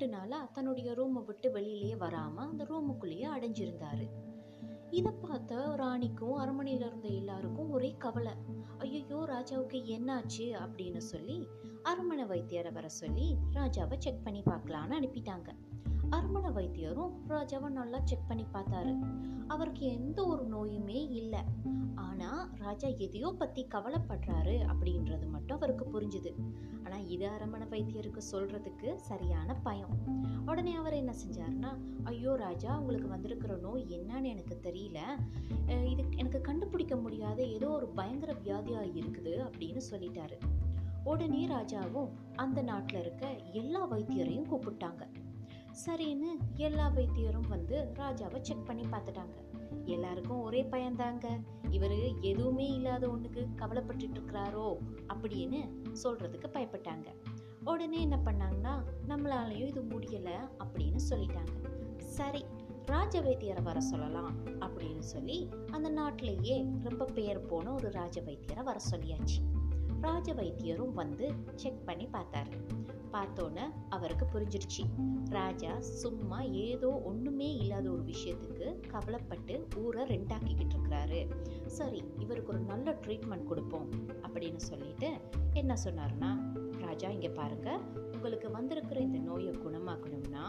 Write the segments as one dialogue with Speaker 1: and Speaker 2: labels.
Speaker 1: ரெண்டு நாளாக தன்னுடைய ரூமை விட்டு வெளியிலேயே வராமல் அந்த ரூமுக்குள்ளேயே அடைஞ்சிருந்தாரு. இதை பார்த்த ராணிக்கும் அரண்மனையில் இருந்த எல்லாருக்கும் ஒரே கவலை. ஐயோ ராஜாவுக்கு என்னாச்சு அப்படின்னு சொல்லி அரண்மனை வைத்தியரை வர சொல்லி ராஜாவை செக் பண்ணி பார்க்கலான்னு அனுப்பிட்டாங்க. அர்மண வைத்தியரும் ராஜாவை நல்லா செக் பண்ணி பார்த்தாரு. அவருக்கு எந்த ஒரு நோயுமே இல்லை. ஆனால் ராஜா எதையோ பற்றி கவலைப்படுறாரு அப்படின்றது மட்டும் அவருக்கு புரிஞ்சுது. ஆனால் இது அரமண வைத்தியருக்கு சொல்கிறதுக்கு சரியான பயம். உடனே அவர் என்ன செஞ்சாருன்னா ஐயோ ராஜா உங்களுக்கு வந்திருக்கிற நோய் என்னன்னு எனக்கு தெரியல. இது எனக்கு கண்டுபிடிக்க முடியாத ஏதோ ஒரு பயங்கர வியாதியாக இருக்குது அப்படின்னு சொல்லிட்டாரு. உடனே ராஜாவும் அந்த நாட்டில் இருக்க எல்லா வைத்தியரையும் கூப்பிட்டாங்க. சரின்னு எல்லா வைத்தியரும் வந்து ராஜாவை செக் பண்ணி பார்த்துட்டாங்க. எல்லாருக்கும் ஒரே பயந்தாங்க. இவர் எதுவுமே இல்லாத ஒன்றுக்கு கவலைப்பட்டுட்டு இருக்கிறாரோ அப்படின்னு சொல்கிறதுக்கு பயப்பட்டாங்க. உடனே என்ன பண்ணாங்கன்னா நம்மளாலையும் இது முடியலை அப்படின்னு சொல்லிட்டாங்க. சரி ராஜ வைத்தியரை வர சொல்லலாம் அப்படின்னு சொல்லி அந்த நாட்டிலேயே ரொம்ப பேர் போன ஒரு ராஜ வைத்தியரை வர சொல்லியாச்சு. ராஜ வைத்தியரும் வந்து செக் பண்ணி பார்த்தாரு. பார்த்தோன்னே அவருக்கு புரிஞ்சிடுச்சு. ராஜா சும்மா ஏதோ ஒன்றுமே இல்லாத ஒரு விஷயத்துக்கு கவலைப்பட்டு ஊரை ரெண்டாக்கிக்கிட்டு இருக்கிறாரு. சரி இவருக்கு ஒரு நல்ல ட்ரீட்மெண்ட் கொடுப்போம் அப்படின்னு சொல்லிட்டு என்ன சொன்னாருன்னா ராஜா இங்கே பாருங்க. உங்களுக்கு வந்திருக்கிற இந்த நோயை குணமாக்கணும்னா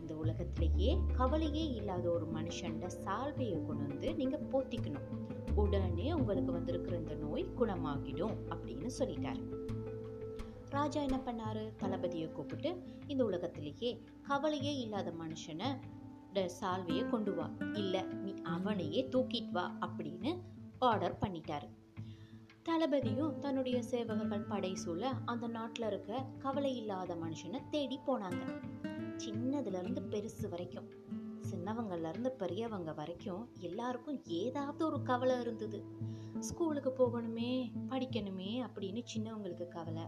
Speaker 1: இந்த உலகத்திலேயே கவலையே இல்லாத ஒரு மனுஷன்ட சால்வையை கொண்டு வந்து நீங்கள் போத்திக்கணும். உடனே உங்களுக்கு வந்திருக்கிற இந்த நோய் குணமாகிடும் அப்படின்னு சொல்லிட்டாரு. ராஜா என்ன பண்ணாரு? தளபதியை கூப்பிட்டு இந்த உலகத்திலேயே கவலையே இல்லாத மனுஷனை சால்வையை கொண்டு வா. இல்லை நீ அவனையே தூக்கிட்டு வா அப்படின்னு ஆர்டர் பண்ணிட்டாரு. தளபதியும் தன்னுடைய சேவகர்கள் படை சூழ அந்த நாட்டில் இருக்க கவலை இல்லாத மனுஷனை தேடி போனாங்க. சின்னதுலேருந்து பெருசு வரைக்கும் சின்னவங்கள்லேருந்து பெரியவங்க வரைக்கும் எல்லாருக்கும் ஏதாவது ஒரு கவலை இருந்தது. ஸ்கூலுக்கு போகணுமே படிக்கணுமே அப்படின்னு சின்னவங்களுக்கு கவலை.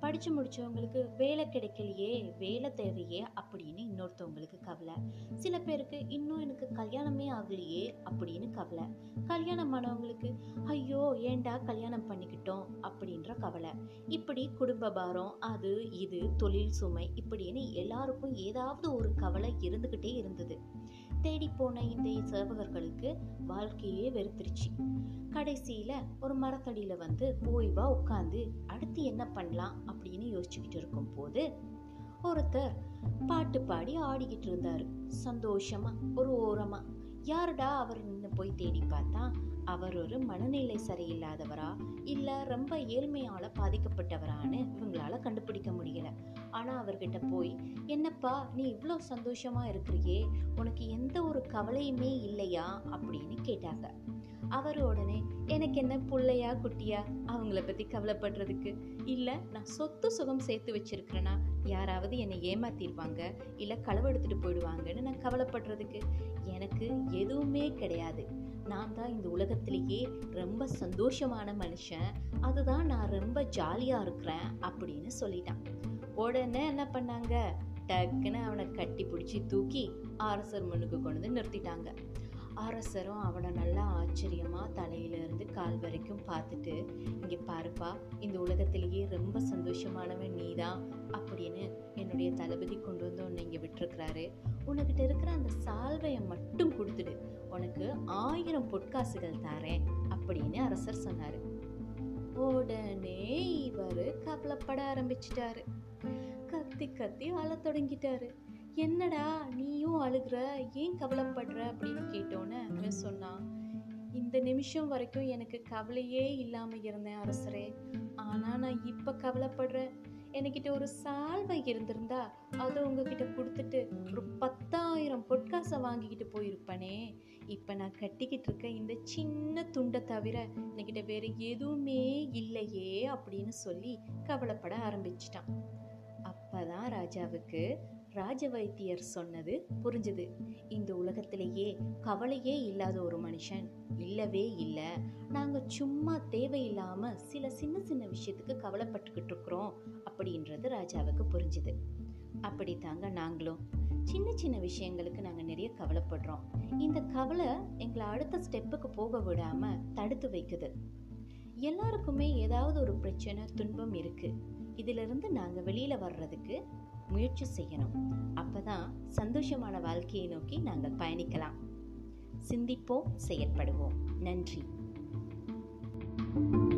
Speaker 1: படித்து முடித்தவங்களுக்கு வேலை கிடைக்கலையே வேலை தேவையே அப்படின்னு இன்னொருத்தவங்களுக்கு கவலை. சில பேருக்கு இன்னும் எனக்கு கல்யாணமே ஆகலையே அப்படின்னு கவலை. கல்யாணம் ஆனவங்களுக்கு ஐயோ ஏண்டா கல்யாணம் பண்ணிக்கிட்டோம்? அப்படின்ற கவலை. இப்படி குடும்ப பாரம் அது இது தொழில் சுமை இப்படின்னு எல்லாருக்கும் ஏதாவது ஒரு கவலை இருந்துக்கிட்டே இருந்தது. தேடி போன இந்த சேவகர்களுக்கு வாழ்க்கையே வெறுத்துருச்சு. கடைசியில ஒரு மரத்தடியில வந்து ஓய்வா உட்காந்து அடுத்து என்ன பண்ணலாம் அப்படின்னு யோசிச்சுக்கிட்டு இருக்கும் போது ஒருத்தர் பாட்டு பாடி ஆடிக்கிட்டு இருந்தாரு. சந்தோஷமா ஒரு ஓரமா. யாருடா அவர் நின்று போய் தேடி பார்த்தா அவர் ஒரு மனநிலை சரியில்லாதவரா இல்லை ரொம்ப ஏழ்மையால் பாதிக்கப்பட்டவரான்னு இவங்களால கண்டுபிடிக்க முடியல. ஆனால் அவர்கிட்ட போய் என்னப்பா நீ இவ்வளோ சந்தோஷமாக இருக்கிறியே உனக்கு எந்த ஒரு கவலையுமே இல்லையா? அப்படின்னு கேட்டாங்க. அவர் உடனே எனக்கு என்ன பிள்ளையா குட்டியா? அவங்கள பற்றி கவலைப்படுறதுக்கு. இல்லை நான் சொத்து சுகம் சேர்த்து வச்சிருக்கிறேன்னா யாராவது என்னை ஏமாத்திடுவாங்க இல்லை களவெடுத்துட்டு போயிடுவாங்கன்னு நான் கவலைப்படுறதுக்கு? எனக்கு எதுவுமே கிடையாது. நான் தான் இந்த உலகத்திலேயே ரொம்ப சந்தோஷமான மனுஷன். அதுதான் நான் ரொம்ப ஜாலியாக இருக்கிறேன் அப்படின்னு சொல்லிட்டான். உடனே என்ன பண்ணாங்க? டக்குன்னு அவனை கட்டி பிடிச்சி தூக்கி ஆர்எஸ்ஆர் முன்னுக்கு கொண்டு வந்து நிறுத்திட்டாங்க. அரசரும் அவனை நல்லா ஆச்சரியமாக தலையிலேருந்து கால் வரைக்கும் பார்த்துட்டு இங்கே பாருப்பா இந்த உலகத்திலேயே ரொம்ப சந்தோஷமானவன் நீ தான் அப்படின்னு என்னுடைய தளபதி கொண்டு வந்து உன்னை இங்கே விட்டுருக்கிறாரு. உனக்கிட்ட இருக்கிற அந்த சால்வையை மட்டும் கொடுத்துடு. உனக்கு ஆயிரம் பொற்காசுகள் தாரேன் அப்படின்னு அரசர் சொன்னார். உடனே இவர் கவலைப்பட ஆரம்பிச்சிட்டாரு. கத்தி கத்தி அழத் தொடங்கிட்டாரு. என்னடா நீயும் அழுகுற? ஏன் கவலைப்படுற? அப்படின்னு கேட்டோன்னு அவன் சொன்னான் இந்த நிமிஷம் வரைக்கும் எனக்கு கவலையே இல்லாமல் இருந்தேன் அரசரே. ஆனால் நான் இப்போ கவலைப்படுறேன் என்கிட்ட ஒரு சால்வை இருந்திருந்தா அதை உங்ககிட்ட கொடுத்துட்டு ஒரு பத்தாயிரம் பொற்காசை வாங்கிக்கிட்டு போயிருப்பனே. இப்போ நான் கட்டிக்கிட்டு இருக்க இந்த சின்ன துண்டை தவிர என்கிட்ட வேற எதுவுமே இல்லையே அப்படின்னு சொல்லி கவலைப்பட ஆரம்பிச்சிட்டான். அப்போதான் ராஜாவுக்கு ராஜ வைத்தியர் சொன்னது புரிஞ்சுது. இந்த உலகத்திலேயே கவலையே இல்லாத ஒரு மனுஷன் இல்லவே இல்லை. நாங்கள் சும்மா தேவையில்லாமல் சில சின்ன சின்ன விஷயத்துக்கு கவலைப்பட்டுக்கிட்டு இருக்கிறோம் அப்படின்றது ராஜாவுக்கு புரிஞ்சுது. அப்படி தாங்க நாங்களும். சின்ன சின்ன விஷயங்களுக்கு நாங்கள் நிறைய கவலைப்படுறோம். இந்த கவலை எங்களை அடுத்த ஸ்டெப்புக்கு போக விடாமல் தடுத்து வைக்குது. எல்லாருக்குமே ஏதாவது ஒரு பிரச்சனை துன்பம் இருக்குது இதிலிருந்து நாங்கள் வெளியில் வர்றதுக்கு முயற்சி செய்யணும். அப்பதான் சந்தோஷமான வாழ்க்கையை நோக்கி நாங்கள் பயணிக்கலாம். சிந்திப்போம் செயற்படுவோம். நன்றி. thank you